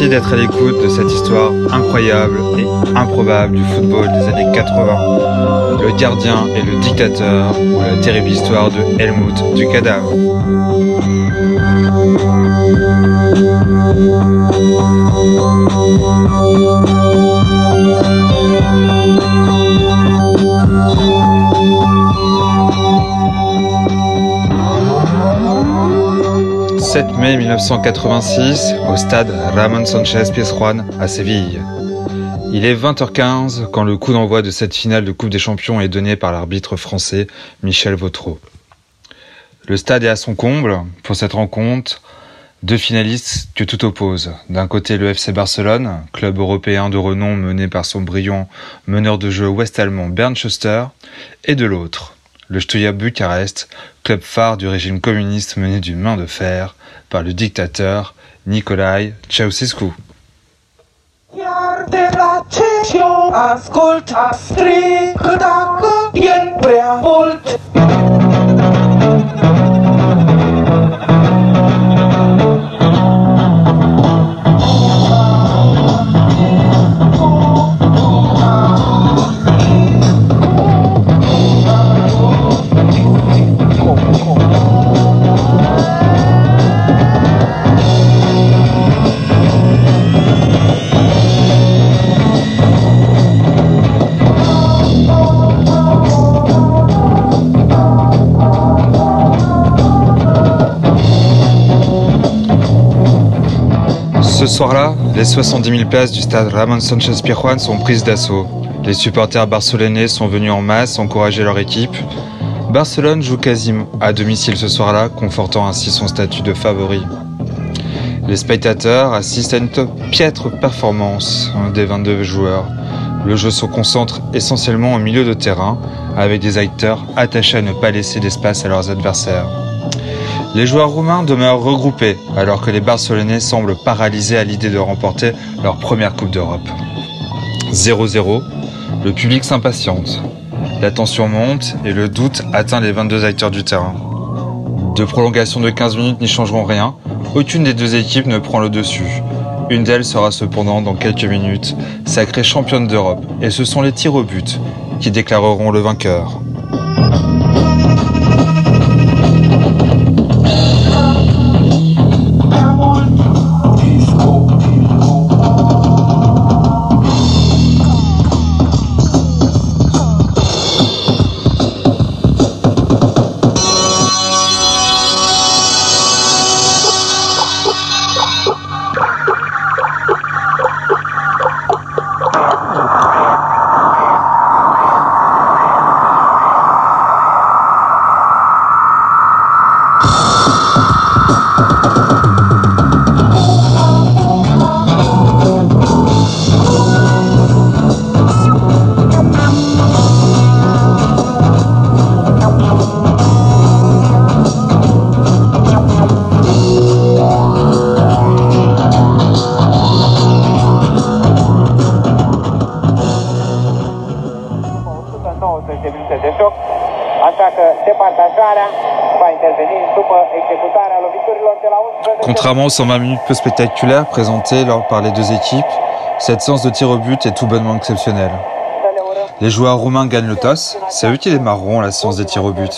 Merci d'être à l'écoute de cette histoire incroyable et improbable du football des années 80. Le gardien et le dictateur ou la terrible histoire de Helmut du cadavre. « 7 mai 1986 au stade Ramon Sanchez Pizjuan à Séville. Il est 20h15 quand le coup d'envoi de cette finale de Coupe des Champions est donné par l'arbitre français Michel Vautreau. Le stade est à son comble pour cette rencontre. Deux finalistes que tout oppose. D'un côté le FC Barcelone, club européen de renom mené par son brillant meneur de jeu ouest-allemand Bernd Schuster, et de l'autre, le Stuya Bucarest, club phare du régime communiste mené d'une main de fer par le dictateur Nicolae Ceausescu. Soir-là, les 70 000 places du stade Ramon Sanchez Pizjuan sont prises d'assaut. Les supporters barcelonais sont venus en masse encourager leur équipe. Barcelone joue quasiment à domicile ce soir-là, confortant ainsi son statut de favori. Les spectateurs assistent à une piètre performance des 22 joueurs. Le jeu se concentre essentiellement au milieu de terrain, avec des acteurs attachés à ne pas laisser d'espace à leurs adversaires. Les joueurs roumains demeurent regroupés, alors que les Barcelonais semblent paralysés à l'idée de remporter leur première Coupe d'Europe. 0-0, le public s'impatiente. La tension monte et le doute atteint les 22 acteurs du terrain. Deux prolongations de 15 minutes n'y changeront rien, aucune des deux équipes ne prend le dessus. Une d'elles sera cependant dans quelques minutes sacrée championne d'Europe, et ce sont les tirs au but qui déclareront le vainqueur. Că departajarea va interveni după executarea loviturilor de la 11. Contrairement aux 120 minutes peu spectaculaires présentées lors par les deux équipes, cette séance de tir au but est tout bonnement exceptionnelle. Les joueurs roumains gagnent le toss, c'est eux qui démarreront la séance des tirs au but.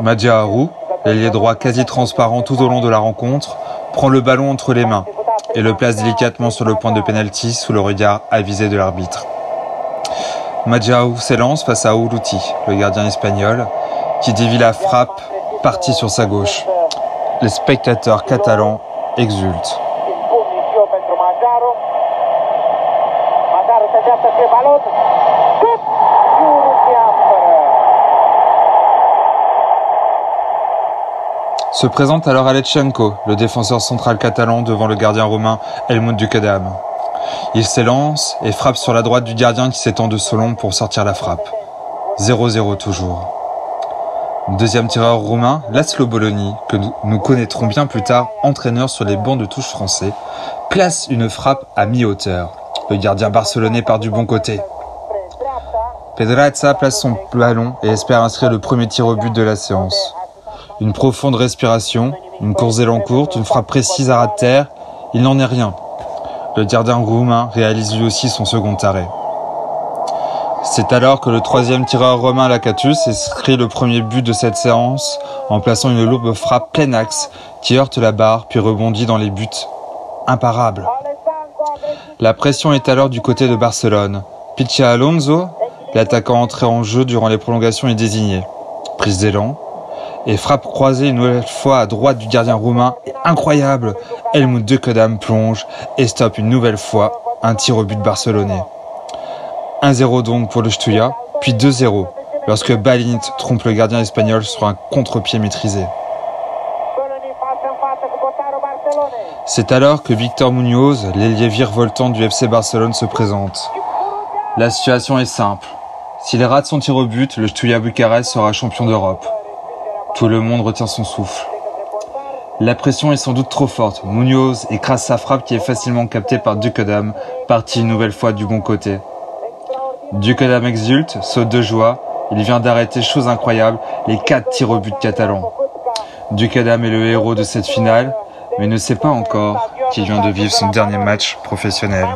Madia Haru, l'ailier droit quasi transparent tout au long de la rencontre, prend le ballon entre les mains et le place délicatement sur le point de pénalty sous le regard avisé de l'arbitre. Madjao s'élance face à Urruti, le gardien espagnol, qui dévie la frappe partie sur sa gauche. Les spectateurs catalans exultent. Se présente alors Alechenko, le défenseur central catalan devant le gardien romain Helmut Dukedam. Il s'élance et frappe sur la droite du gardien qui s'étend de Solon pour sortir la frappe. 0-0 toujours. Deuxième tireur roumain, Laszlo Bologna, que nous- connaîtrons bien plus tard, entraîneur sur les bancs de touche français, place une frappe à mi-hauteur. Le gardien barcelonais part du bon côté. Pedraza place son ballon et espère inscrire le premier tir au but de la séance. Une profonde respiration, une course d'élan courte, une frappe précise à ras de terre Il n'en est rien. Le gardien roumain réalise lui aussi son second arrêt. C'est alors que le troisième tireur romain Lacatus inscrit le premier but de cette séance en plaçant une lourde frappe plein axe qui heurte la barre puis rebondit dans les buts. Imparable. La pression est alors du côté de Barcelone. Picha Alonso, l'attaquant entré en jeu durant les prolongations, est désigné. Prise d'élan, et frappe croisée une nouvelle fois à droite du gardien roumain. incroyable, Helmut Dekedam plonge et stoppe une nouvelle fois un tir au but barcelonais. 1-0 donc pour le Stuya, puis 2-0 lorsque Balint trompe le gardien espagnol sur un contre-pied maîtrisé. C'est alors que Victor Munoz, l'ailier virevoltant du FC Barcelone, se présente. La situation est simple. S'il rate son tir au but, le Stuya Bucarest sera champion d'Europe. Tout le monde retient son souffle. La pression est sans doute trop forte. Munoz écrase sa frappe qui est facilement captée par Dukedam, parti une nouvelle fois du bon côté. Dukedam exulte, saute de joie. Il vient d'arrêter, chose incroyable, les quatre tirs au but catalans. Dukedam est le héros de cette finale, mais ne sait pas encore qu'il vient de vivre son dernier match professionnel.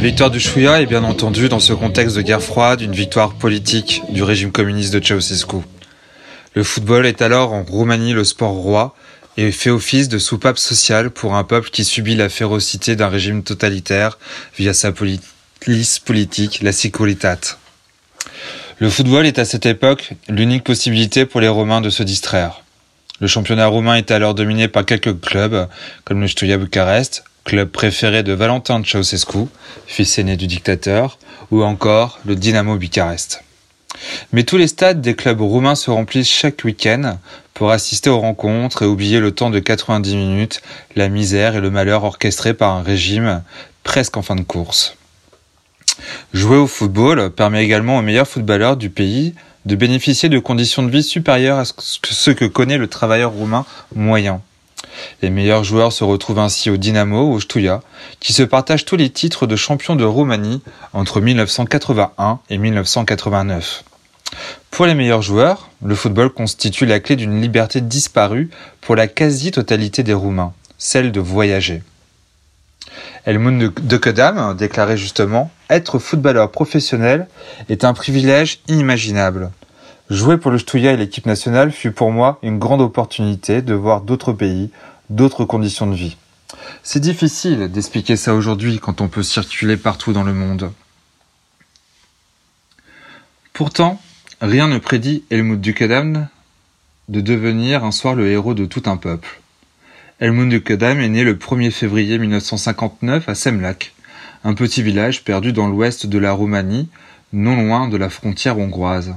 Victoire du Chouïa est bien entendu dans ce contexte de guerre froide une victoire politique du régime communiste de Ceausescu. Le football est alors en Roumanie le sport roi et fait office de soupape sociale pour un peuple qui subit la férocité d'un régime totalitaire via sa police politique, la Securitate. Le football est à cette époque l'unique possibilité pour les Romains de se distraire. Le championnat roumain est alors dominé par quelques clubs, comme le Stuya Bucarest, club préféré de Valentin Ceausescu, fils aîné du dictateur, ou encore le Dynamo Bucarest. Mais tous les stades des clubs roumains se remplissent chaque week-end pour assister aux rencontres et oublier le temps de 90 minutes, la misère et le malheur orchestrés par un régime presque en fin de course. Jouer au football permet également aux meilleurs footballeurs du pays de bénéficier de conditions de vie supérieures à ce que connaît le travailleur roumain moyen. Les meilleurs joueurs se retrouvent ainsi au Dynamo ou au Stuya, qui se partagent tous les titres de champion de Roumanie entre 1981 et 1989. Pour les meilleurs joueurs, le football constitue la clé d'une liberté disparue pour la quasi-totalité des Roumains, celle de voyager. Helmut de Kedam déclarait justement Être footballeur professionnel est un privilège inimaginable. Jouer pour le Stuya et l'équipe nationale fut pour moi une grande opportunité de voir d'autres pays, d'autres conditions de vie. C'est difficile d'expliquer ça aujourd'hui quand on peut circuler partout dans le monde. Pourtant, rien ne prédit Helmut Dukedam de devenir un soir le héros de tout un peuple. Helmut Dukedam est né le 1er février 1959 à Semlak, un petit village perdu dans l'ouest de la Roumanie, non loin de la frontière hongroise.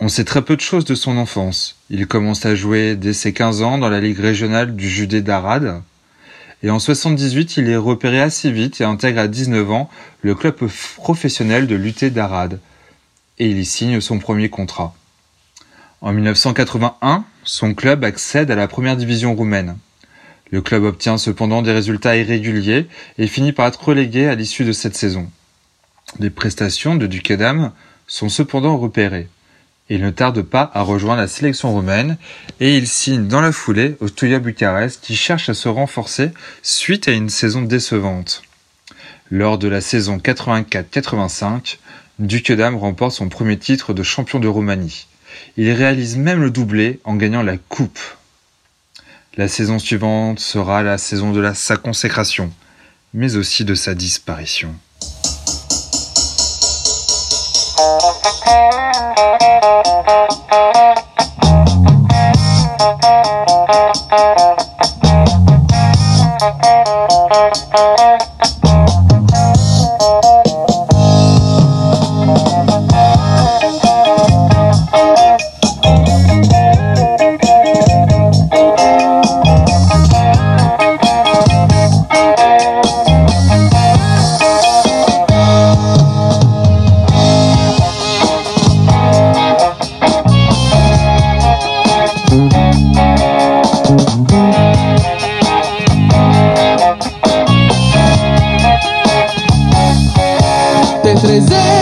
On sait très peu de choses de son enfance. Il commence à jouer dès ses 15 ans dans la ligue régionale du Judée d'Arad. Et en 78, il est repéré assez vite et intègre à 19 ans le club professionnel de l'UT d'Arad. Et il y signe son premier contrat. En 1981, son club accède à la première division roumaine. Le club obtient cependant des résultats irréguliers et finit par être relégué à l'issue de cette saison. Les prestations de Dukedam sont cependant repérées. Il ne tarde pas à rejoindre la sélection roumaine et il signe dans la foulée au Stuya Bucarest qui cherche à se renforcer suite à une saison décevante. Lors de la saison 84-85, Dukedam remporte son premier titre de champion de Roumanie. Il réalise même le doublé en gagnant la coupe. La saison suivante sera la saison de sa consécration, mais aussi de sa disparition. trezei.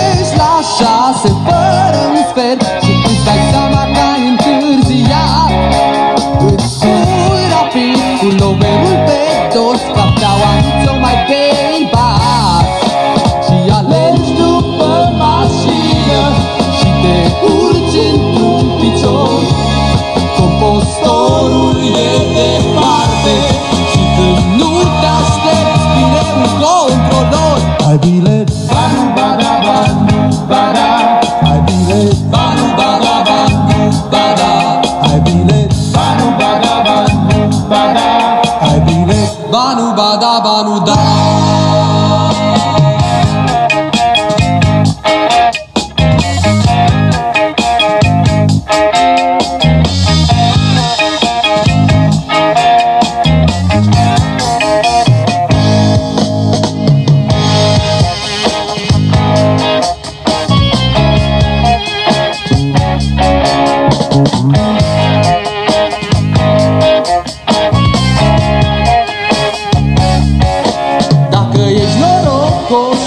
巴达 da 达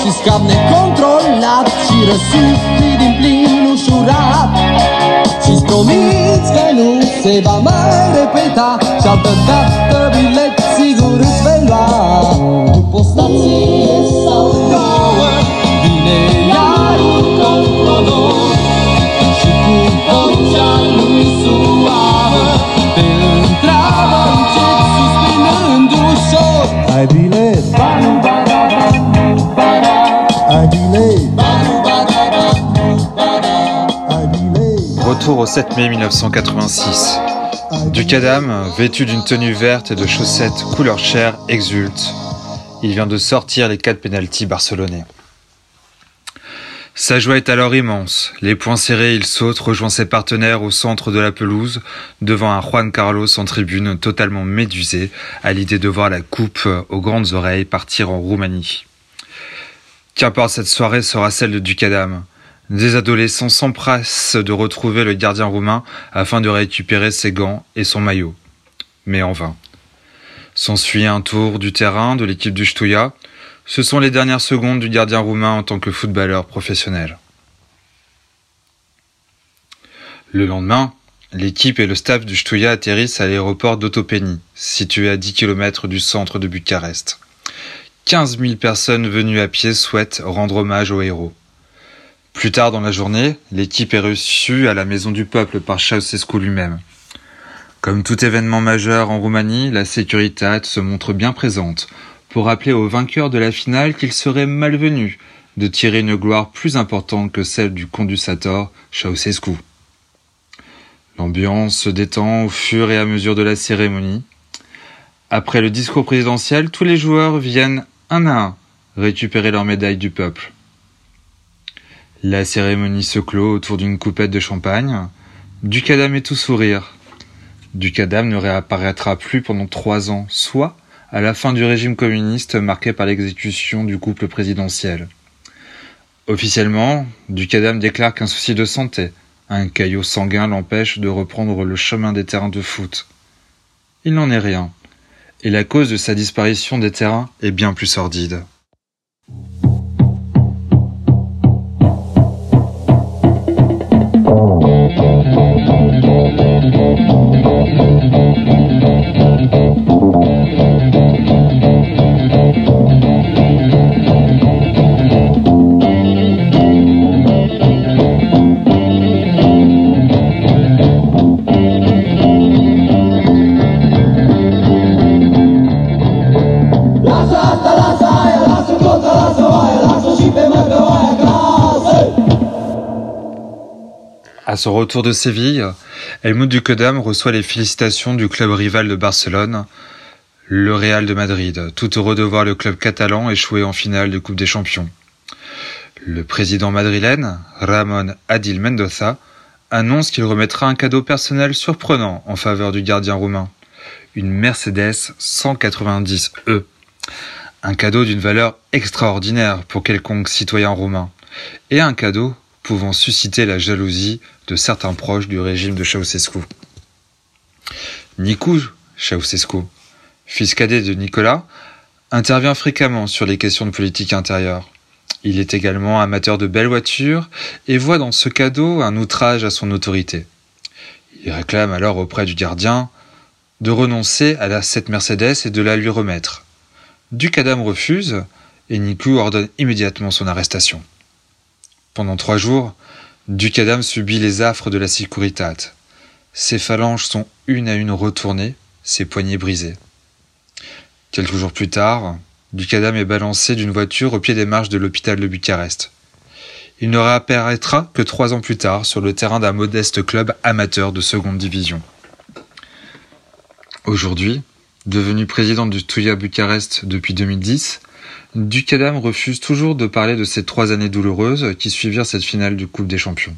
și scap necontrolat Și răsufli din plin ușurat. Și-ți promiți că nu se va mai repeta Și altă dată bilet sigur îți vei lua. După stație sau două Vine iar un controlor. Și cu vocea lui suavă Te întreabă încet suspinând ușor Ai bilet? Ba nu, Retour au 7 mai 1986. Ducadam, vêtu d'une tenue verte et de chaussettes couleur chair, exulte. Il vient de sortir les quatre pénalties barcelonais. Sa joie est alors immense. Les poings serrés, il saute, rejoint ses partenaires au centre de la pelouse, devant un Juan Carlos en tribune totalement médusé à l'idée de voir la coupe aux grandes oreilles partir en Roumanie. Qu'importe, cette soirée sera celle de Ducadam. Des adolescents s'empressent de retrouver le gardien roumain afin de récupérer ses gants et son maillot. Mais en vain. S'ensuit un tour du terrain de l'équipe du Ch'touya. Ce sont les dernières secondes du gardien roumain en tant que footballeur professionnel. Le lendemain, l'équipe et le staff du Ch'touya atterrissent à l'aéroport d'Otopeni, situé à 10 km du centre de Bucarest. 15 000 personnes venues à pied souhaitent rendre hommage aux héros. Plus tard dans la journée, l'équipe est reçue à la Maison du Peuple par Ceausescu lui-même. Comme tout événement majeur en Roumanie, la Securitate se montre bien présente pour rappeler aux vainqueurs de la finale qu'il serait malvenu de tirer une gloire plus importante que celle du condusator Ceausescu. L'ambiance se détend au fur et à mesure de la cérémonie. Après le discours présidentiel, tous les joueurs viennent un à un récupérer leur médaille du peuple. La cérémonie se clôt autour d'une coupette de champagne. Ducadam est tout sourire. Ducadam ne réapparaîtra plus pendant trois ans, soit à la fin du régime communiste marqué par l'exécution du couple présidentiel. Officiellement, Ducadam déclare qu'un souci de santé un caillot sanguin l'empêche de reprendre le chemin des terrains de foot. Il n'en est rien, et la cause de sa disparition des terrains est bien plus sordide. Son retour de Séville, Helmut Ducadam reçoit les félicitations du club rival de Barcelone, le Real de Madrid, tout heureux de voir le club catalan échouer en finale de Coupe des Champions. Le président madrilène, Ramon Adil Mendoza, annonce qu'il remettra un cadeau personnel surprenant en faveur du gardien roumain, une Mercedes 190E. Un cadeau d'une valeur extraordinaire pour quelconque citoyen roumain, et un cadeau pouvant susciter la jalousie de certains proches du régime de Ceausescu. Nicu Ceausescu, fils cadet de Nicolas, intervient fréquemment sur les questions de politique intérieure. Il est également amateur de belles voitures et voit dans ce cadeau un outrage à son autorité. Il réclame alors auprès du gardien de renoncer à la cette Mercedes et de la lui remettre. Ducadam refuse et Nicu ordonne immédiatement son arrestation. Pendant trois jours, Ducadam subit les affres de la Securitate. Ses phalanges sont une à une retournées, ses poignets brisés. Quelques jours plus tard, Ducadam est balancé d'une voiture au pied des marches de l'hôpital de Bucarest. Il ne réapparaîtra que trois ans plus tard sur le terrain d'un modeste club amateur de seconde division. Aujourd'hui, devenu président du Touya Bucarest depuis 2010, Ducadam refuse toujours de parler de ces trois années douloureuses qui suivirent cette finale du Coupe des Champions.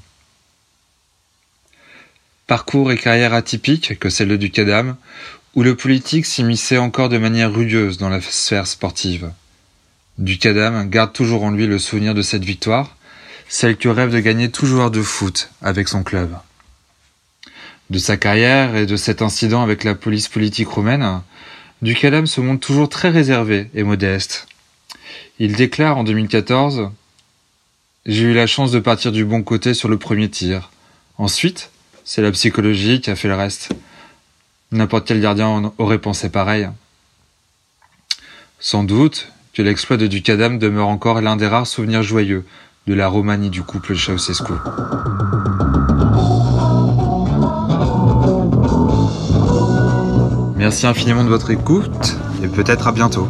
Parcours et carrière atypiques que celle de Ducadam, où le politique s'immisçait encore de manière rugueuse dans la sphère sportive. Ducadam garde toujours en lui le souvenir de cette victoire, celle que rêve de gagner tout joueur de foot avec son club. De sa carrière et de cet incident avec la police politique roumaine, Ducadam se montre toujours très réservé et modeste. Il déclare en 2014 J'ai eu la chance de partir du bon côté sur le premier tir. Ensuite, c'est la psychologie qui a fait le reste. N'importe quel gardien aurait pensé pareil. Sans doute que l'exploit de Ducadam demeure encore l'un des rares souvenirs joyeux de la Romanie du couple Ceausescu. Merci infiniment de votre écoute et peut-être à bientôt.